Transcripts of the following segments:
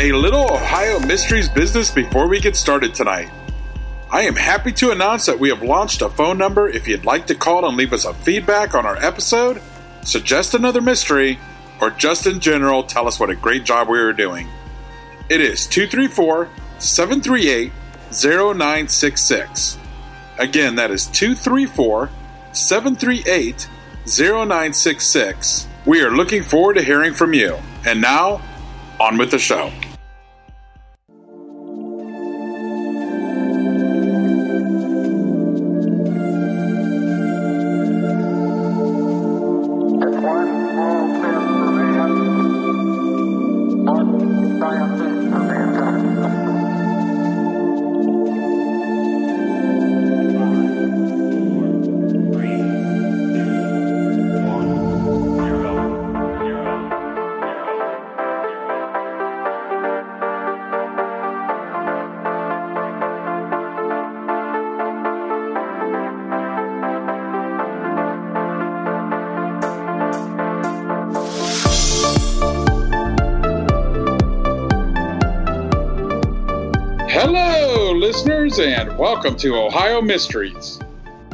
A little Ohio Mysteries business before we get started tonight. I am happy to announce that we have launched a phone number if you'd like to call and leave us a feedback on our episode, suggest another mystery, or just in general tell us what a great job we are doing. It is 234 738 0966. Again, that is 234 738 0966. We are looking forward to hearing from you. And now, on with the show. And welcome to Ohio Mysteries.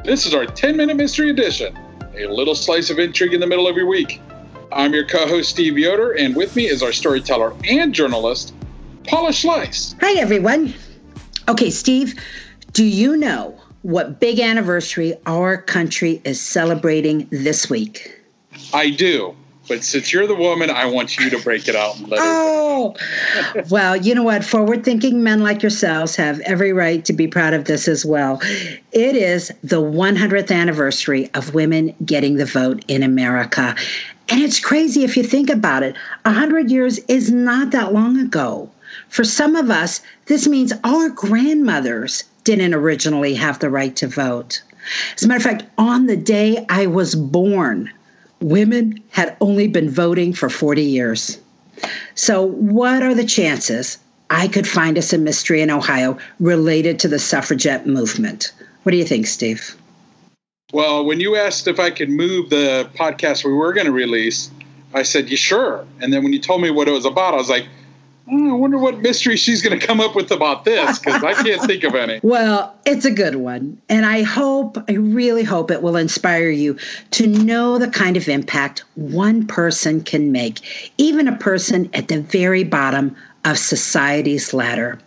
This is our 10 minute mystery edition, a little slice of intrigue in the middle of your week. I'm your co host, Steve Yoder, and with me is our storyteller and journalist, Paula Schleis. Hi, everyone. Okay, Steve, do you know what big anniversary our country is celebrating this week? I do, but since you're the woman, I want you to break it out and let Oh, well, you know what? Forward thinking men like yourselves have every right to be proud of this as well. It is the 100th anniversary of women getting the vote in America. And it's crazy if you think about it. 100 years is not that long ago. For some of us, this means our grandmothers didn't originally have the right to vote. As a matter of fact, on the day I was born, women had only been voting for 40 years. So, what are the chances I could find us a mystery in Ohio related to the suffragette movement? What do you think, Steve? Well, when you asked if I could move the podcast we were going to release, I said, You sure? And then when you told me what it was about, I was like, Hmm, I wonder what mystery she's going to come up with about this because I can't think of any. Well, it's a good one. And I hope, I really hope it will inspire you to know the kind of impact one person can make, even a person at the very bottom of society's ladder.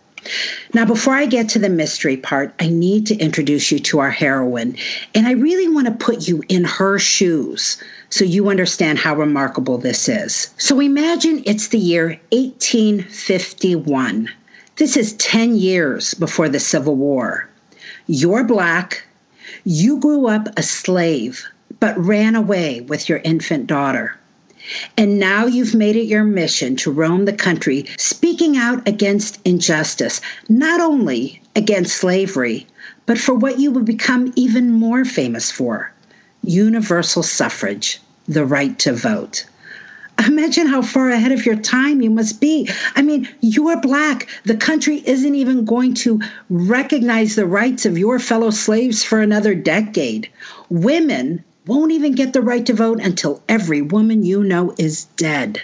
Now, before I get to the mystery part, I need to introduce you to our heroine. And I really want to put you in her shoes so you understand how remarkable this is. So imagine it's the year 1851. This is 10 years before the Civil War. You're black. You grew up a slave, but ran away with your infant daughter. And now you've made it your mission to roam the country, speaking out against injustice, not only against slavery, but for what you will become even more famous for universal suffrage, the right to vote. Imagine how far ahead of your time you must be. I mean, you are black. The country isn't even going to recognize the rights of your fellow slaves for another decade. Women won't even get the right to vote until every woman you know is dead.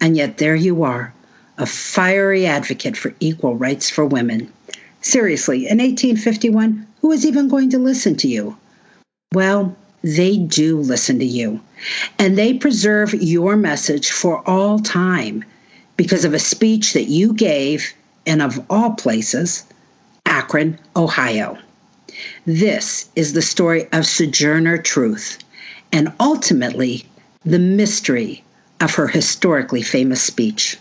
And yet there you are, a fiery advocate for equal rights for women. Seriously, in 1851, who is even going to listen to you? Well, they do listen to you. And they preserve your message for all time because of a speech that you gave in, of all places, Akron, Ohio. This is the story of Sojourner Truth and ultimately the mystery of her historically famous speech.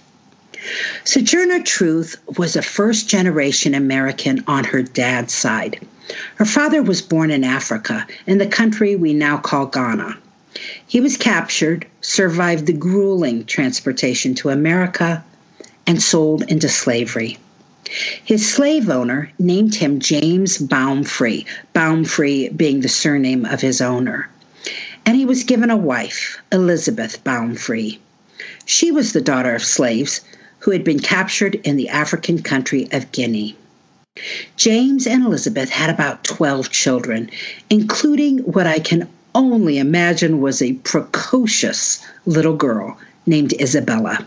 Sojourner Truth was a first generation American on her dad's side. Her father was born in Africa, in the country we now call Ghana. He was captured, survived the grueling transportation to America, and sold into slavery. His slave owner named him James Baumfree, Baumfree being the surname of his owner. And he was given a wife, Elizabeth Baumfree. She was the daughter of slaves who had been captured in the African country of Guinea. James and Elizabeth had about 12 children, including what I can only imagine was a precocious little girl named Isabella.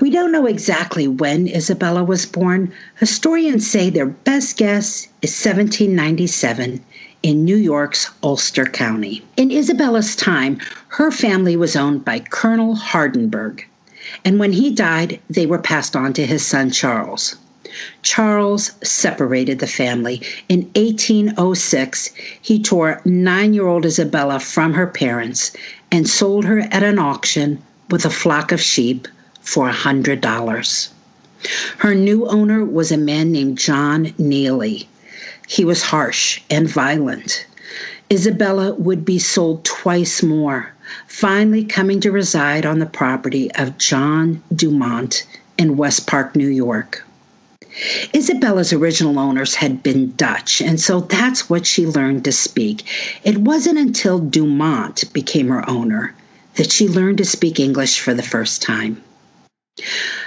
We don't know exactly when Isabella was born. Historians say their best guess is 1797 in New York's Ulster County. In Isabella's time, her family was owned by Colonel Hardenberg, and when he died, they were passed on to his son Charles. Charles separated the family. In 1806, he tore nine year old Isabella from her parents and sold her at an auction with a flock of sheep for a $100. Her new owner was a man named John Neely. He was harsh and violent. Isabella would be sold twice more, finally coming to reside on the property of John Dumont in West Park, New York. Isabella's original owners had been Dutch, and so that's what she learned to speak. It wasn't until Dumont became her owner that she learned to speak English for the first time.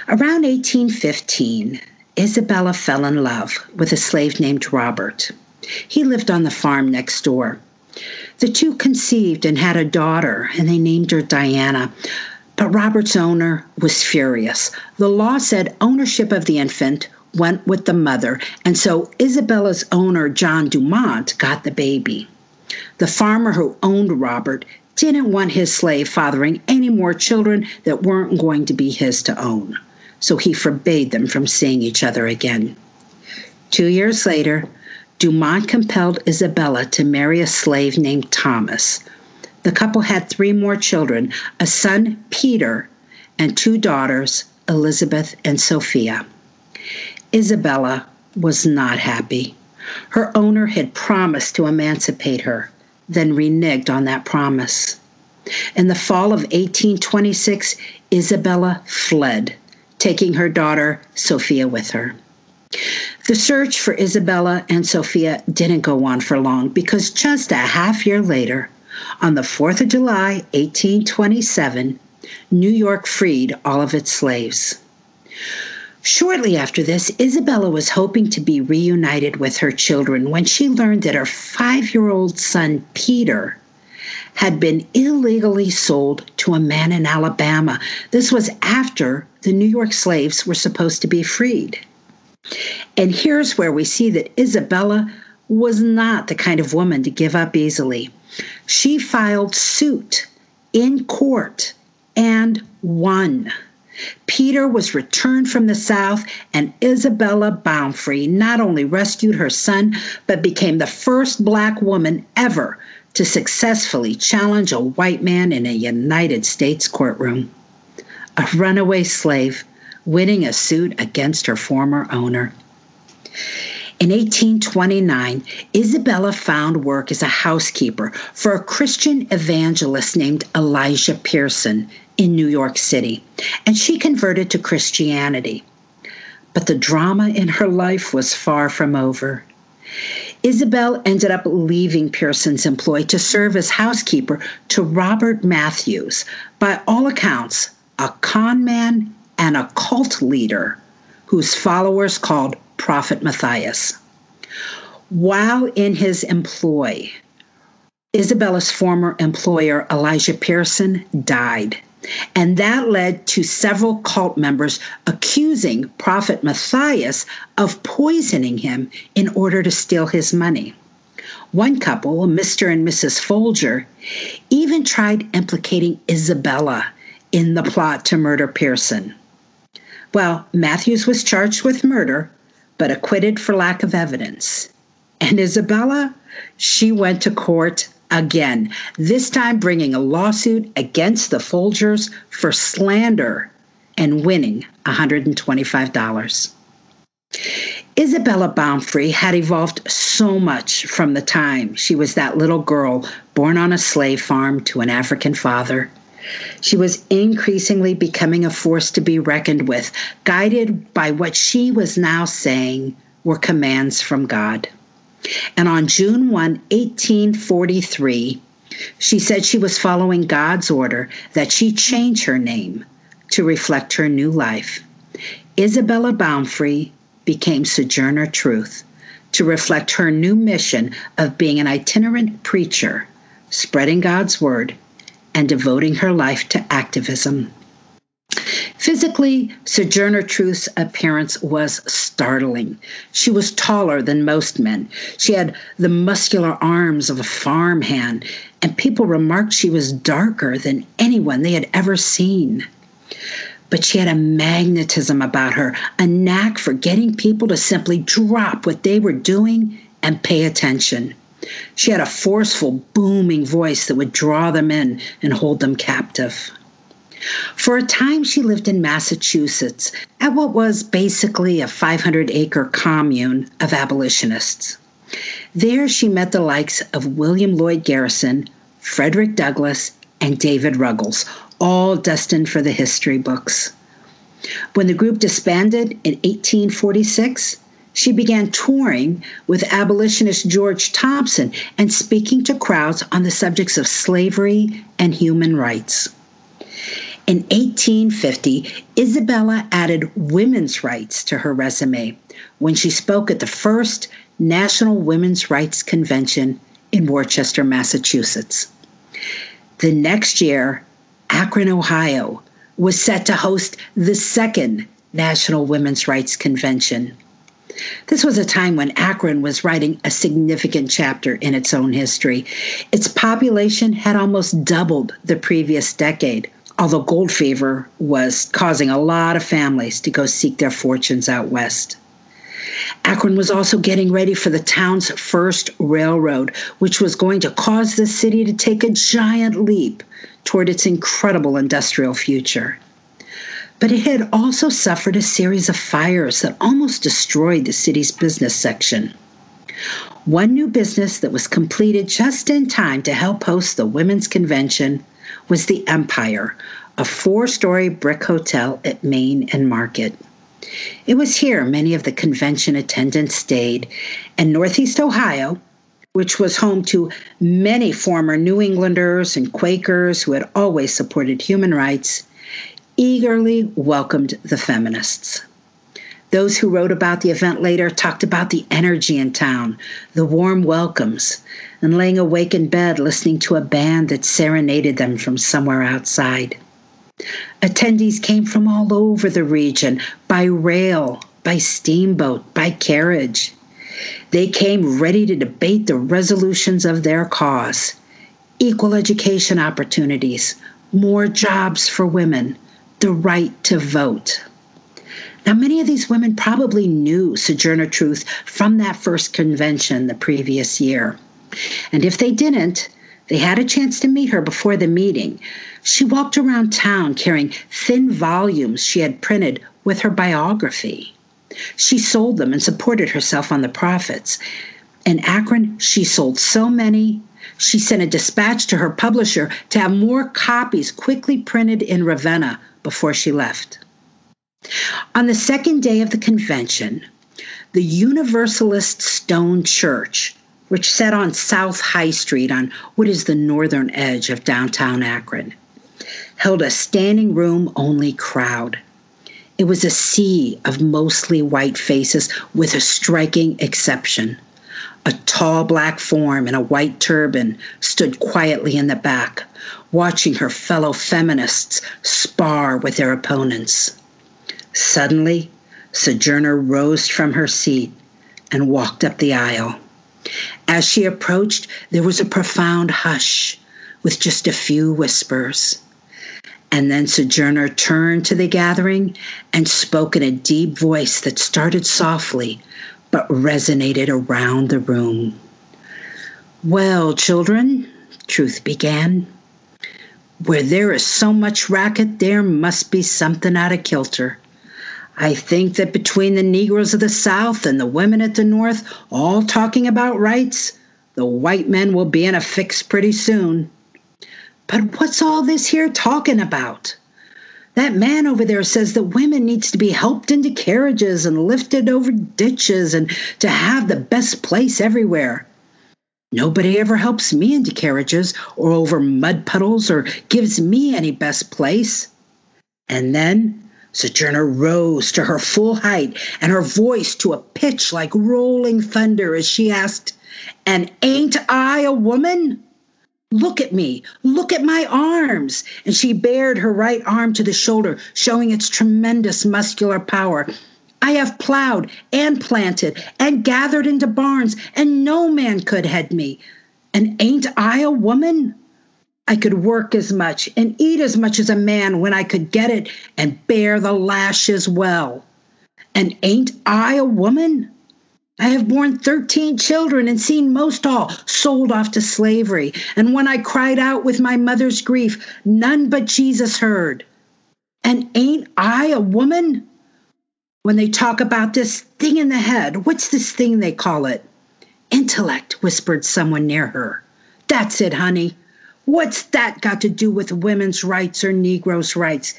Around 1815, Isabella fell in love with a slave named Robert. He lived on the farm next door. The two conceived and had a daughter, and they named her Diana. But Robert's owner was furious. The law said ownership of the infant went with the mother, and so Isabella's owner, John Dumont, got the baby. The farmer who owned Robert didn't want his slave fathering any more children that weren't going to be his to own, so he forbade them from seeing each other again. Two years later, Dumont compelled Isabella to marry a slave named Thomas. The couple had three more children a son, Peter, and two daughters, Elizabeth and Sophia. Isabella was not happy. Her owner had promised to emancipate her then reneged on that promise. In the fall of 1826, Isabella fled, taking her daughter Sophia with her. The search for Isabella and Sophia didn't go on for long because just a half year later, on the 4th of July, 1827, New York freed all of its slaves. Shortly after this, Isabella was hoping to be reunited with her children when she learned that her five year old son, Peter, had been illegally sold to a man in Alabama. This was after the New York slaves were supposed to be freed. And here's where we see that Isabella was not the kind of woman to give up easily. She filed suit in court and won. Peter was returned from the South, and Isabella Baumfree not only rescued her son, but became the first black woman ever to successfully challenge a white man in a United States courtroom. A runaway slave winning a suit against her former owner. In 1829, Isabella found work as a housekeeper for a Christian evangelist named Elijah Pierson in New York City, and she converted to Christianity. But the drama in her life was far from over. Isabel ended up leaving Pierson's employ to serve as housekeeper to Robert Matthews, by all accounts, a con man and a cult leader whose followers called Prophet Matthias. While in his employ, Isabella's former employer, Elijah Pierson, died. And that led to several cult members accusing Prophet Matthias of poisoning him in order to steal his money. One couple, Mr. and Mrs. Folger, even tried implicating Isabella in the plot to murder Pierson. Well, Matthews was charged with murder, but acquitted for lack of evidence. And Isabella, she went to court again, this time bringing a lawsuit against the Folgers for slander and winning $125. Isabella Baumfree had evolved so much from the time she was that little girl born on a slave farm to an African father. She was increasingly becoming a force to be reckoned with, guided by what she was now saying were commands from God. And on June 1, 1843, she said she was following God's order that she change her name to reflect her new life. Isabella Baumfree became Sojourner Truth to reflect her new mission of being an itinerant preacher, spreading God's word, and devoting her life to activism. Physically, Sojourner Truth's appearance was startling. She was taller than most men. She had the muscular arms of a farmhand, and people remarked she was darker than anyone they had ever seen. But she had a magnetism about her, a knack for getting people to simply drop what they were doing and pay attention. She had a forceful, booming voice that would draw them in and hold them captive. For a time, she lived in Massachusetts at what was basically a 500 acre commune of abolitionists. There, she met the likes of William Lloyd Garrison, Frederick Douglass, and David Ruggles, all destined for the history books. When the group disbanded in 1846, she began touring with abolitionist George Thompson and speaking to crowds on the subjects of slavery and human rights. In 1850, Isabella added women's rights to her resume when she spoke at the first National Women's Rights Convention in Worcester, Massachusetts. The next year, Akron, Ohio, was set to host the second National Women's Rights Convention. This was a time when Akron was writing a significant chapter in its own history. Its population had almost doubled the previous decade, although gold fever was causing a lot of families to go seek their fortunes out west. Akron was also getting ready for the town's first railroad, which was going to cause the city to take a giant leap toward its incredible industrial future. But it had also suffered a series of fires that almost destroyed the city's business section. One new business that was completed just in time to help host the Women's Convention was the Empire, a four story brick hotel at Main and Market. It was here many of the convention attendants stayed, and Northeast Ohio, which was home to many former New Englanders and Quakers who had always supported human rights, eagerly welcomed the feminists. Those who wrote about the event later talked about the energy in town, the warm welcomes, and laying awake in bed listening to a band that serenaded them from somewhere outside. Attendees came from all over the region by rail, by steamboat, by carriage. They came ready to debate the resolutions of their cause equal education opportunities, more jobs for women, the right to vote. Now, many of these women probably knew Sojourner Truth from that first convention the previous year. And if they didn't, they had a chance to meet her before the meeting. She walked around town carrying thin volumes she had printed with her biography. She sold them and supported herself on the profits. In Akron, she sold so many, she sent a dispatch to her publisher to have more copies quickly printed in Ravenna before she left. On the second day of the convention, the Universalist Stone Church, which sat on South High Street on what is the northern edge of downtown Akron, held a standing room only crowd. It was a sea of mostly white faces, with a striking exception. A tall black form in a white turban stood quietly in the back, watching her fellow feminists spar with their opponents. Suddenly, Sojourner rose from her seat and walked up the aisle. As she approached, there was a profound hush with just a few whispers. And then Sojourner turned to the gathering and spoke in a deep voice that started softly but resonated around the room. Well, children, Truth began, where there is so much racket, there must be something out of kilter. I think that between the Negroes of the South and the women at the North all talking about rights, the white men will be in a fix pretty soon. But what's all this here talking about? That man over there says that women needs to be helped into carriages and lifted over ditches and to have the best place everywhere. Nobody ever helps me into carriages or over mud puddles or gives me any best place. And then Sojourner rose to her full height and her voice to a pitch like rolling thunder as she asked, And ain't I a woman? Look at me. Look at my arms. And she bared her right arm to the shoulder, showing its tremendous muscular power. I have plowed and planted and gathered into barns, and no man could head me. And ain't I a woman? I could work as much and eat as much as a man when I could get it and bear the lash as well. And ain't I a woman? I have borne 13 children and seen most all sold off to slavery. And when I cried out with my mother's grief, none but Jesus heard. And ain't I a woman? When they talk about this thing in the head, what's this thing they call it? Intellect, whispered someone near her. That's it, honey. What's that got to do with women's rights or Negroes' rights?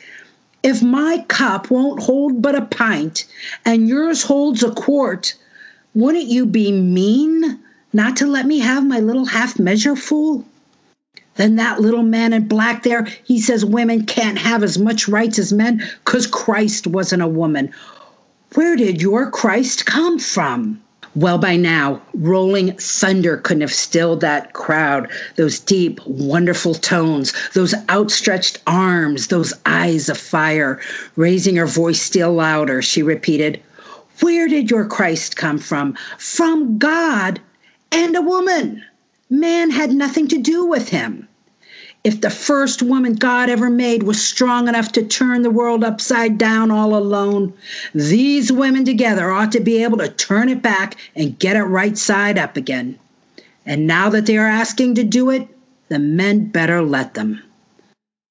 If my cup won't hold but a pint and yours holds a quart, wouldn't you be mean not to let me have my little half measure full? Then that little man in black there, he says women can't have as much rights as men because Christ wasn't a woman. Where did your Christ come from? Well, by now, rolling thunder couldn't have stilled that crowd. Those deep, wonderful tones, those outstretched arms, those eyes of fire. Raising her voice still louder, she repeated, where did your Christ come from? From God and a woman. Man had nothing to do with him. If the first woman God ever made was strong enough to turn the world upside down all alone, these women together ought to be able to turn it back and get it right side up again. And now that they are asking to do it, the men better let them.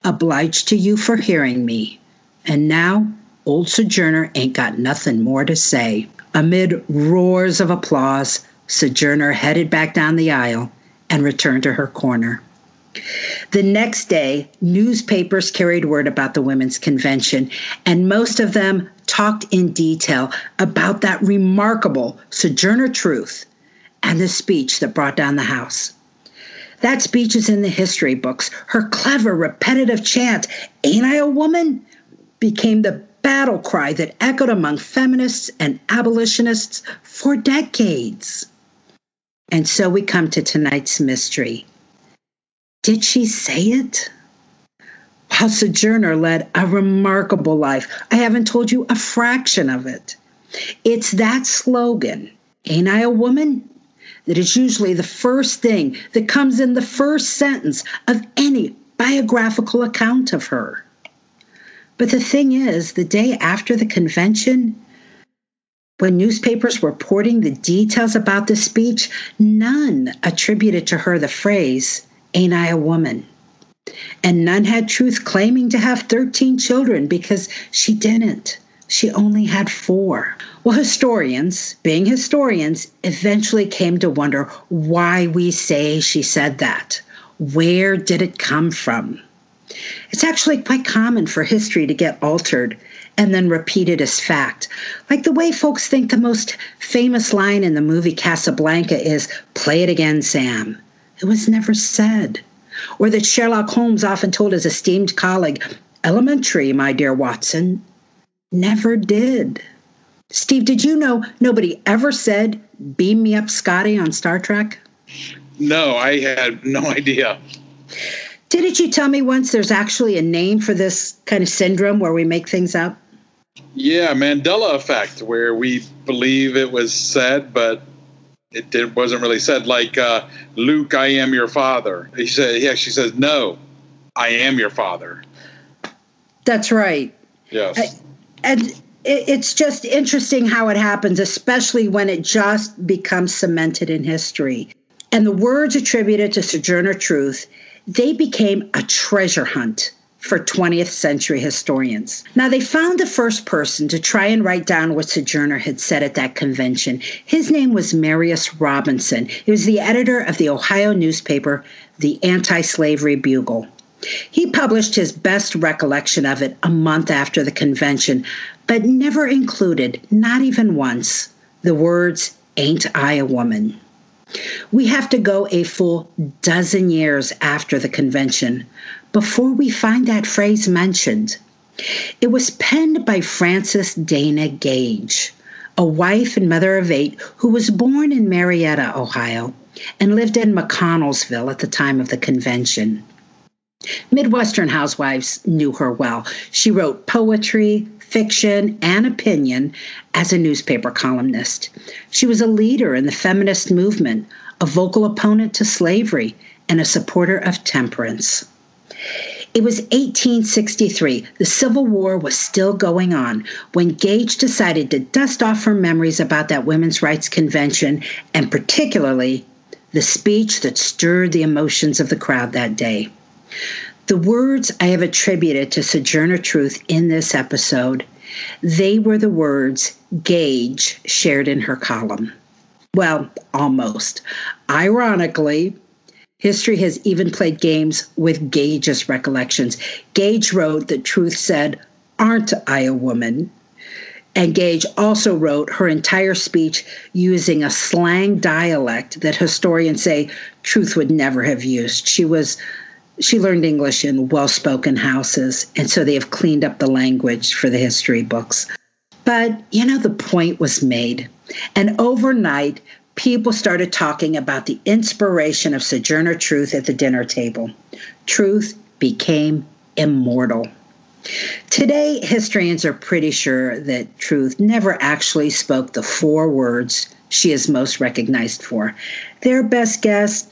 Obliged to you for hearing me. And now Old Sojourner ain't got nothing more to say. Amid roars of applause, Sojourner headed back down the aisle and returned to her corner. The next day, newspapers carried word about the Women's Convention, and most of them talked in detail about that remarkable Sojourner Truth and the speech that brought down the House. That speech is in the history books. Her clever, repetitive chant, Ain't I a Woman? became the battle cry that echoed among feminists and abolitionists for decades. And so we come to tonight's mystery. Did she say it? While Sojourner led a remarkable life, I haven't told you a fraction of it. It's that slogan, Ain't I a Woman? that is usually the first thing that comes in the first sentence of any biographical account of her. But the thing is, the day after the convention, when newspapers were reporting the details about the speech, none attributed to her the phrase, Ain't I a woman? And none had truth claiming to have 13 children because she didn't. She only had four. Well, historians, being historians, eventually came to wonder why we say she said that. Where did it come from? It's actually quite common for history to get altered and then repeated as fact. Like the way folks think the most famous line in the movie Casablanca is, Play it again, Sam. It was never said. Or that Sherlock Holmes often told his esteemed colleague, Elementary, my dear Watson. Never did. Steve, did you know nobody ever said, Beam me up, Scotty, on Star Trek? No, I had no idea. Didn't you tell me once there's actually a name for this kind of syndrome where we make things up? Yeah, Mandela effect, where we believe it was said, but it, it wasn't really said. Like uh, Luke, I am your father. He said he actually says, "No, I am your father." That's right. Yes. I, and it's just interesting how it happens, especially when it just becomes cemented in history. And the words attributed to Sojourner Truth they became a treasure hunt for 20th century historians. Now, they found the first person to try and write down what Sojourner had said at that convention. His name was Marius Robinson. He was the editor of the Ohio newspaper, the Anti Slavery Bugle. He published his best recollection of it a month after the convention, but never included, not even once, the words, Ain't I a Woman? We have to go a full dozen years after the convention before we find that phrase mentioned. It was penned by Frances Dana Gage, a wife and mother of eight who was born in Marietta, Ohio. and lived in McConnelsville at the time of the convention. Midwestern housewives knew her well. She wrote poetry, fiction, and opinion as a newspaper columnist. She was a leader in the feminist movement, a vocal opponent to slavery, and a supporter of temperance. It was 1863. The Civil War was still going on when Gage decided to dust off her memories about that women's rights convention and particularly the speech that stirred the emotions of the crowd that day. The words I have attributed to Sojourner Truth in this episode, they were the words Gage shared in her column. Well, almost. Ironically, history has even played games with Gage's recollections. Gage wrote that Truth said, Aren't I a woman? And Gage also wrote her entire speech using a slang dialect that historians say Truth would never have used. She was she learned English in well-spoken houses, and so they have cleaned up the language for the history books. But you know the point was made. And overnight, people started talking about the inspiration of Sojourner Truth at the dinner table. Truth became immortal. Today, historians are pretty sure that Truth never actually spoke the four words she is most recognized for. Their best guess,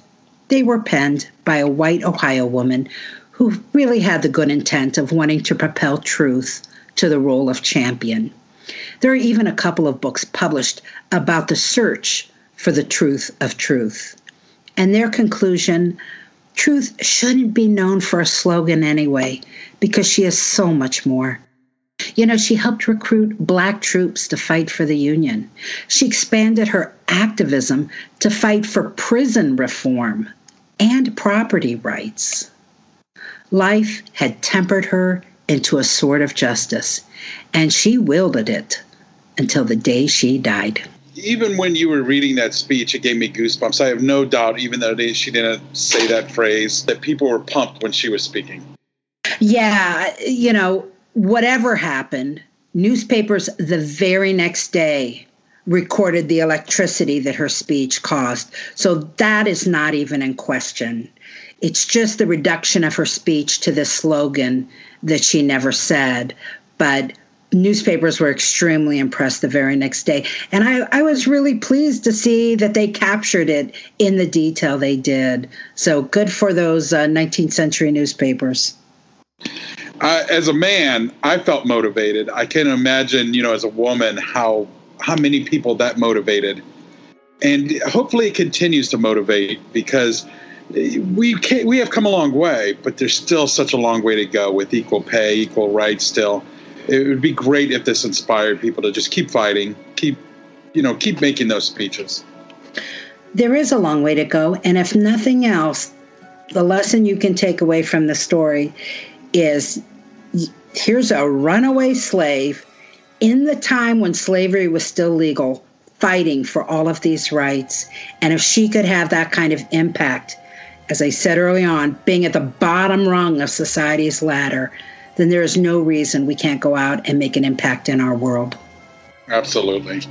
they were penned by a white Ohio woman who really had the good intent of wanting to propel Truth to the role of champion. There are even a couple of books published about the search for the truth of truth. And their conclusion Truth shouldn't be known for a slogan anyway, because she is so much more. You know, she helped recruit black troops to fight for the Union. She expanded her activism to fight for prison reform and property rights. Life had tempered her into a sword of justice, and she wielded it until the day she died even when you were reading that speech, it gave me goosebumps. I have no doubt, even though she didn't say that phrase, that people were pumped when she was speaking. Yeah, you know, whatever happened, newspapers the very next day recorded the electricity that her speech caused. So that is not even in question. It's just the reduction of her speech to the slogan that she never said. But newspapers were extremely impressed the very next day. And I, I was really pleased to see that they captured it in the detail they did. So good for those uh, 19th century newspapers. Uh, as a man, I felt motivated. I can imagine, you know, as a woman, how how many people that motivated, and hopefully it continues to motivate because we can, we have come a long way, but there's still such a long way to go with equal pay, equal rights. Still, it would be great if this inspired people to just keep fighting, keep, you know, keep making those speeches. There is a long way to go, and if nothing else, the lesson you can take away from the story is here's a runaway slave in the time when slavery was still legal fighting for all of these rights and if she could have that kind of impact as i said early on being at the bottom rung of society's ladder then there is no reason we can't go out and make an impact in our world. Absolutely.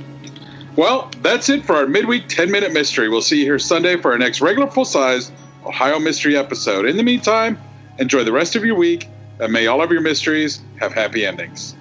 Well, that's it for our midweek 10 minute mystery. We'll see you here Sunday for our next regular full size Ohio Mystery episode. In the meantime, enjoy the rest of your week and may all of your mysteries have happy endings.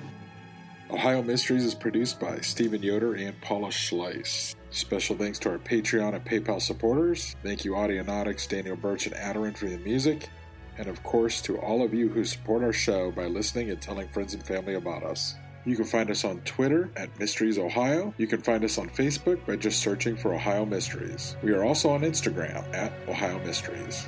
Ohio Mysteries is produced by Stephen Yoder and Paula Schleis. Special thanks to our Patreon and PayPal supporters. Thank you, Audionautics, Daniel Birch, and Adarin for the music and of course to all of you who support our show by listening and telling friends and family about us. You can find us on Twitter at Mysteries Ohio. You can find us on Facebook by just searching for Ohio Mysteries. We are also on Instagram at Ohio Mysteries.